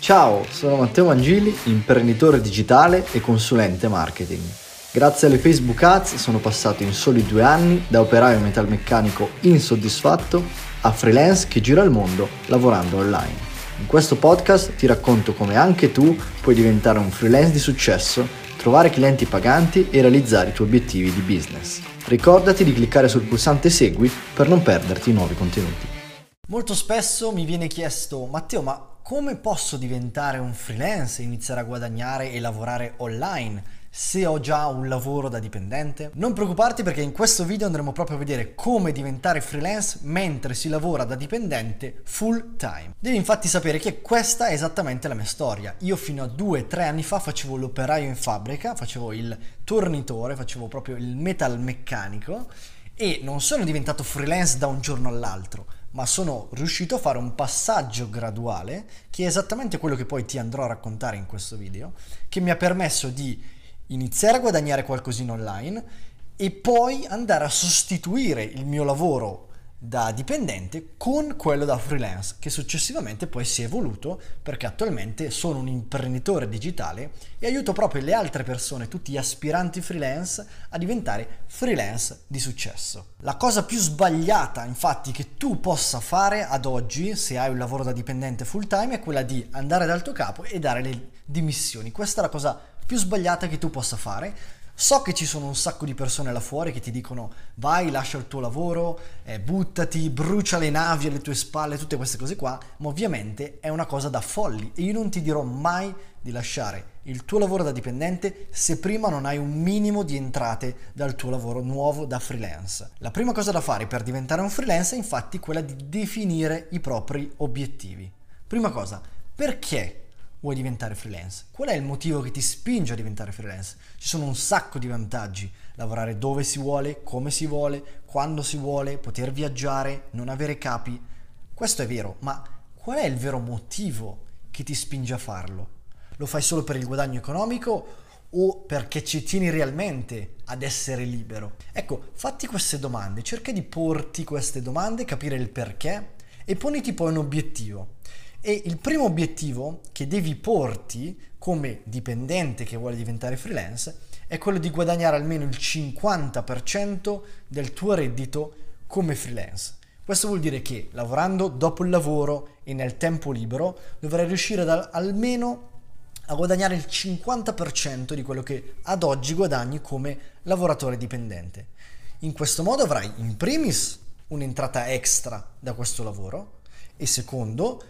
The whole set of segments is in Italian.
Ciao, sono Matteo Mangili, imprenditore digitale e consulente marketing. Grazie alle Facebook Ads sono passato in soli due anni da operaio metalmeccanico insoddisfatto a freelance che gira il mondo lavorando online. In questo podcast ti racconto come anche tu puoi diventare un freelance di successo, trovare clienti paganti e realizzare i tuoi obiettivi di business. Ricordati di cliccare sul pulsante segui per non perderti i nuovi contenuti. Molto spesso mi viene chiesto, Matteo, ma come posso diventare un freelance e iniziare a guadagnare e lavorare online? se ho già un lavoro da dipendente? Non preoccuparti perché in questo video andremo proprio a vedere come diventare freelance mentre si lavora da dipendente full time. Devi infatti sapere che questa è esattamente la mia storia. Io fino a due o tre anni fa facevo l'operaio in fabbrica, facevo il tornitore, facevo proprio il metalmeccanico e non sono diventato freelance da un giorno all'altro ma sono riuscito a fare un passaggio graduale, che è esattamente quello che poi ti andrò a raccontare in questo video, che mi ha permesso di iniziare a guadagnare qualcosina online e poi andare a sostituire il mio lavoro da dipendente con quello da freelance che successivamente poi si è evoluto perché attualmente sono un imprenditore digitale e aiuto proprio le altre persone, tutti gli aspiranti freelance a diventare freelance di successo. La cosa più sbagliata infatti che tu possa fare ad oggi se hai un lavoro da dipendente full time è quella di andare dal tuo capo e dare le dimissioni. Questa è la cosa più sbagliata che tu possa fare. So che ci sono un sacco di persone là fuori che ti dicono vai, lascia il tuo lavoro, eh, buttati, brucia le navi alle tue spalle, tutte queste cose qua, ma ovviamente è una cosa da folli e io non ti dirò mai di lasciare il tuo lavoro da dipendente se prima non hai un minimo di entrate dal tuo lavoro nuovo da freelance. La prima cosa da fare per diventare un freelance è infatti quella di definire i propri obiettivi. Prima cosa, perché vuoi diventare freelance? Qual è il motivo che ti spinge a diventare freelance? Ci sono un sacco di vantaggi, lavorare dove si vuole, come si vuole, quando si vuole, poter viaggiare, non avere capi. Questo è vero, ma qual è il vero motivo che ti spinge a farlo? Lo fai solo per il guadagno economico o perché ci tieni realmente ad essere libero? Ecco, fatti queste domande, cerca di porti queste domande, capire il perché e poniti poi un obiettivo. E il primo obiettivo che devi porti come dipendente che vuole diventare freelance è quello di guadagnare almeno il 50% del tuo reddito come freelance. Questo vuol dire che lavorando dopo il lavoro e nel tempo libero dovrai riuscire ad, almeno a guadagnare il 50% di quello che ad oggi guadagni come lavoratore dipendente. In questo modo avrai in primis un'entrata extra da questo lavoro e secondo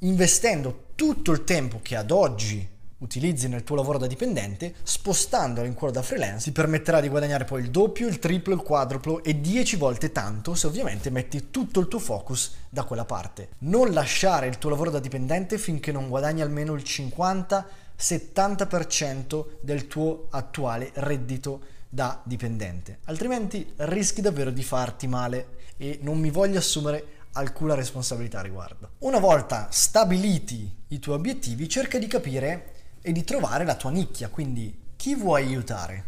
investendo tutto il tempo che ad oggi utilizzi nel tuo lavoro da dipendente, spostandolo in quello da freelance, ti permetterà di guadagnare poi il doppio, il triplo, il quadruplo e 10 volte tanto se ovviamente metti tutto il tuo focus da quella parte. Non lasciare il tuo lavoro da dipendente finché non guadagni almeno il 50-70% del tuo attuale reddito da dipendente, altrimenti rischi davvero di farti male e non mi voglio assumere alcuna responsabilità a riguardo. Una volta stabiliti i tuoi obiettivi, cerca di capire e di trovare la tua nicchia, quindi chi vuoi aiutare,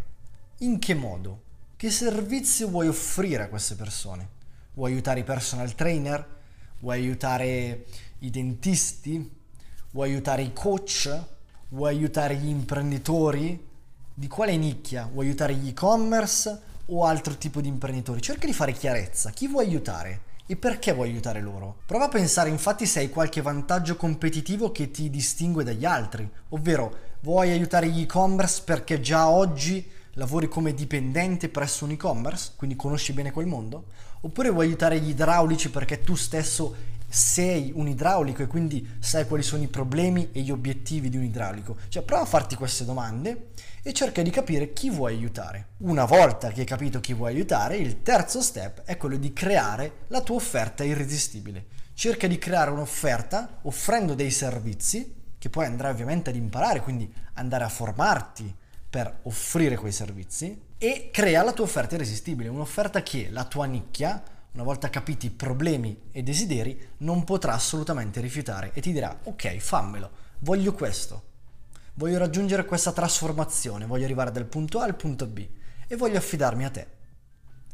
in che modo, che servizio vuoi offrire a queste persone. Vuoi aiutare i personal trainer? Vuoi aiutare i dentisti? Vuoi aiutare i coach? Vuoi aiutare gli imprenditori? Di quale nicchia? Vuoi aiutare gli e-commerce o altro tipo di imprenditori? Cerca di fare chiarezza. Chi vuoi aiutare? E perché vuoi aiutare loro? Prova a pensare infatti se hai qualche vantaggio competitivo che ti distingue dagli altri, ovvero vuoi aiutare gli e-commerce perché già oggi lavori come dipendente presso un e-commerce, quindi conosci bene quel mondo? Oppure vuoi aiutare gli idraulici perché tu stesso sei un idraulico e quindi sai quali sono i problemi e gli obiettivi di un idraulico? Cioè prova a farti queste domande e cerca di capire chi vuoi aiutare. Una volta che hai capito chi vuoi aiutare, il terzo step è quello di creare la tua offerta irresistibile. Cerca di creare un'offerta offrendo dei servizi che poi andrai ovviamente ad imparare, quindi andare a formarti per offrire quei servizi e crea la tua offerta irresistibile, un'offerta che la tua nicchia, una volta capiti i problemi e desideri, non potrà assolutamente rifiutare e ti dirà ok, fammelo, voglio questo, voglio raggiungere questa trasformazione, voglio arrivare dal punto A al punto B e voglio affidarmi a te.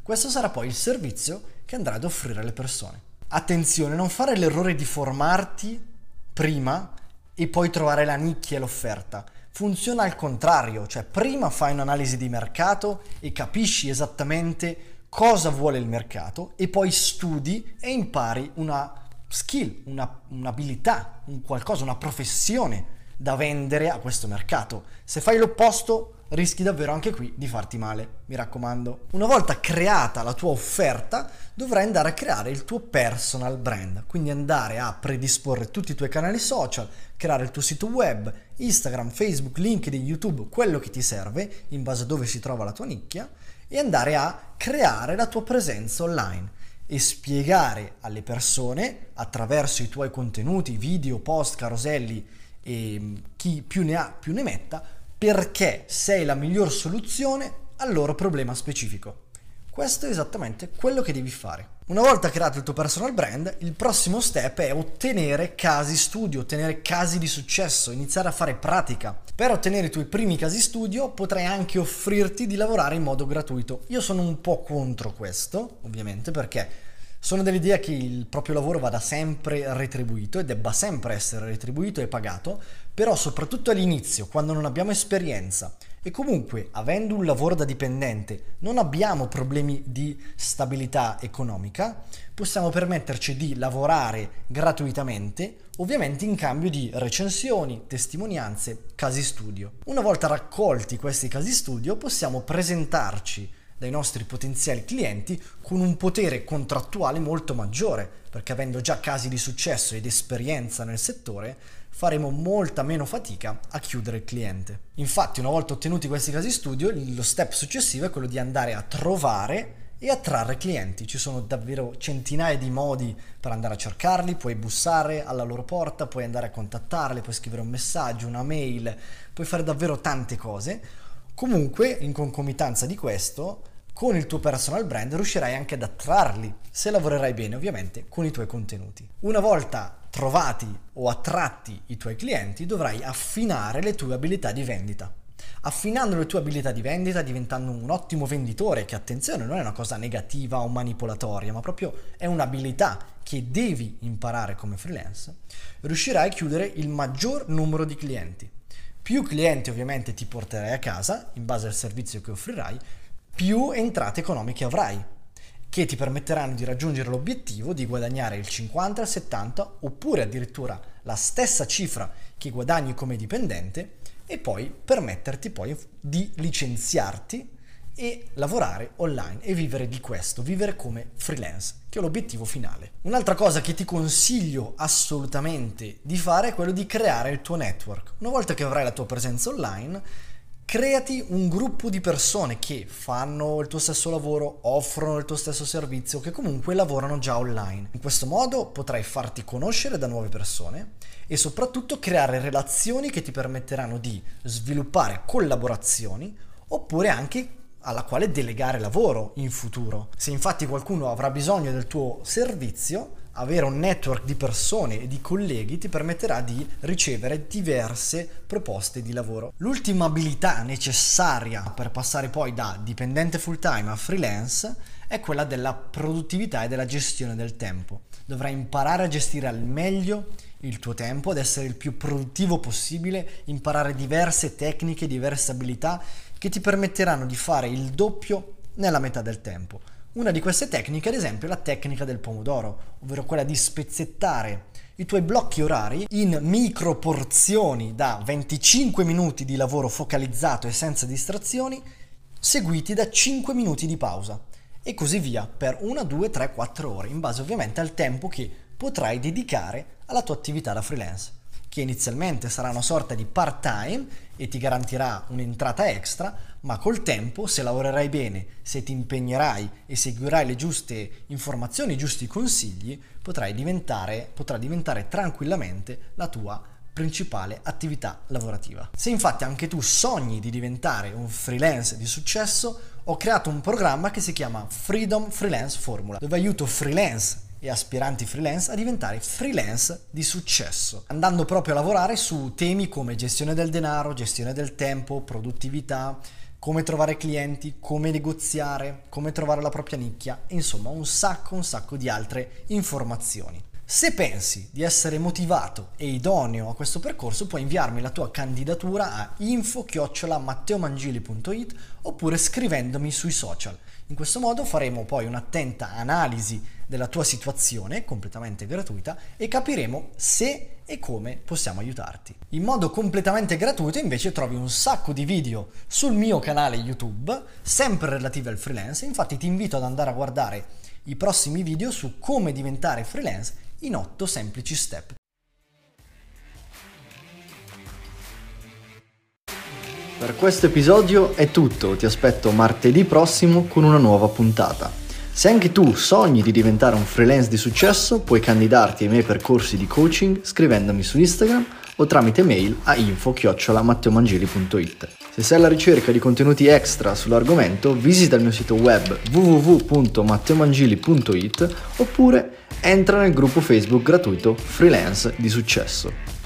Questo sarà poi il servizio che andrai ad offrire alle persone. Attenzione, non fare l'errore di formarti prima e poi trovare la nicchia e l'offerta. Funziona al contrario, cioè prima fai un'analisi di mercato e capisci esattamente cosa vuole il mercato e poi studi e impari una skill, una, un'abilità, un qualcosa, una professione da vendere a questo mercato. Se fai l'opposto rischi davvero anche qui di farti male, mi raccomando. Una volta creata la tua offerta, dovrai andare a creare il tuo personal brand, quindi andare a predisporre tutti i tuoi canali social, creare il tuo sito web, Instagram, Facebook, LinkedIn, YouTube, quello che ti serve in base a dove si trova la tua nicchia e andare a creare la tua presenza online e spiegare alle persone attraverso i tuoi contenuti, video, post, caroselli e chi più ne ha più ne metta perché sei la miglior soluzione al loro problema specifico. Questo è esattamente quello che devi fare. Una volta creato il tuo personal brand, il prossimo step è ottenere casi studio, ottenere casi di successo, iniziare a fare pratica. Per ottenere i tuoi primi casi studio potrai anche offrirti di lavorare in modo gratuito. Io sono un po' contro questo, ovviamente, perché sono dell'idea che il proprio lavoro vada sempre retribuito e debba sempre essere retribuito e pagato, però soprattutto all'inizio, quando non abbiamo esperienza e comunque avendo un lavoro da dipendente non abbiamo problemi di stabilità economica, possiamo permetterci di lavorare gratuitamente, ovviamente in cambio di recensioni, testimonianze, casi studio. Una volta raccolti questi casi studio possiamo presentarci dai nostri potenziali clienti con un potere contrattuale molto maggiore, perché avendo già casi di successo ed esperienza nel settore, faremo molta meno fatica a chiudere il cliente. Infatti, una volta ottenuti questi casi studio, lo step successivo è quello di andare a trovare e attrarre clienti. Ci sono davvero centinaia di modi per andare a cercarli, puoi bussare alla loro porta, puoi andare a contattarli, puoi scrivere un messaggio, una mail, puoi fare davvero tante cose Comunque, in concomitanza di questo, con il tuo personal brand riuscirai anche ad attrarli, se lavorerai bene ovviamente, con i tuoi contenuti. Una volta trovati o attratti i tuoi clienti, dovrai affinare le tue abilità di vendita. Affinando le tue abilità di vendita, diventando un ottimo venditore, che attenzione non è una cosa negativa o manipolatoria, ma proprio è un'abilità che devi imparare come freelance, riuscirai a chiudere il maggior numero di clienti più clienti ovviamente ti porterai a casa in base al servizio che offrirai, più entrate economiche avrai, che ti permetteranno di raggiungere l'obiettivo di guadagnare il 50, il 70 oppure addirittura la stessa cifra che guadagni come dipendente e poi permetterti poi di licenziarti e lavorare online e vivere di questo, vivere come freelance, che è l'obiettivo finale. Un'altra cosa che ti consiglio assolutamente di fare è quello di creare il tuo network. Una volta che avrai la tua presenza online, creati un gruppo di persone che fanno il tuo stesso lavoro, offrono il tuo stesso servizio, che comunque lavorano già online. In questo modo potrai farti conoscere da nuove persone e soprattutto creare relazioni che ti permetteranno di sviluppare collaborazioni oppure anche alla quale delegare lavoro in futuro. Se infatti qualcuno avrà bisogno del tuo servizio, avere un network di persone e di colleghi ti permetterà di ricevere diverse proposte di lavoro. L'ultima abilità necessaria per passare poi da dipendente full time a freelance è quella della produttività e della gestione del tempo. Dovrai imparare a gestire al meglio il tuo tempo, ad essere il più produttivo possibile, imparare diverse tecniche, diverse abilità che ti permetteranno di fare il doppio nella metà del tempo. Una di queste tecniche, ad esempio, è la tecnica del pomodoro, ovvero quella di spezzettare i tuoi blocchi orari in micro porzioni da 25 minuti di lavoro focalizzato e senza distrazioni, seguiti da 5 minuti di pausa e così via per 1, 2, 3, 4 ore, in base ovviamente al tempo che potrai dedicare alla tua attività da freelance che inizialmente sarà una sorta di part-time e ti garantirà un'entrata extra, ma col tempo, se lavorerai bene, se ti impegnerai e seguirai le giuste informazioni, i giusti consigli, potrai diventare, potrà diventare tranquillamente la tua principale attività lavorativa. Se infatti anche tu sogni di diventare un freelance di successo, ho creato un programma che si chiama Freedom Freelance Formula, dove aiuto freelance e aspiranti freelance a diventare freelance di successo, andando proprio a lavorare su temi come gestione del denaro, gestione del tempo, produttività, come trovare clienti, come negoziare, come trovare la propria nicchia, insomma un sacco un sacco di altre informazioni. Se pensi di essere motivato e idoneo a questo percorso, puoi inviarmi la tua candidatura a info-matteomangili.it oppure scrivendomi sui social. In questo modo faremo poi un'attenta analisi della tua situazione, completamente gratuita, e capiremo se e come possiamo aiutarti. In modo completamente gratuito invece trovi un sacco di video sul mio canale YouTube, sempre relativi al freelance, infatti ti invito ad andare a guardare i prossimi video su come diventare freelance in 8 semplici step. Per questo episodio è tutto, ti aspetto martedì prossimo con una nuova puntata. Se anche tu sogni di diventare un freelance di successo, puoi candidarti ai miei percorsi di coaching scrivendomi su Instagram o tramite mail a info-matteomangeli.it. Se sei alla ricerca di contenuti extra sull'argomento, visita il mio sito web www.matteomangeli.it oppure entra nel gruppo Facebook gratuito Freelance di Successo.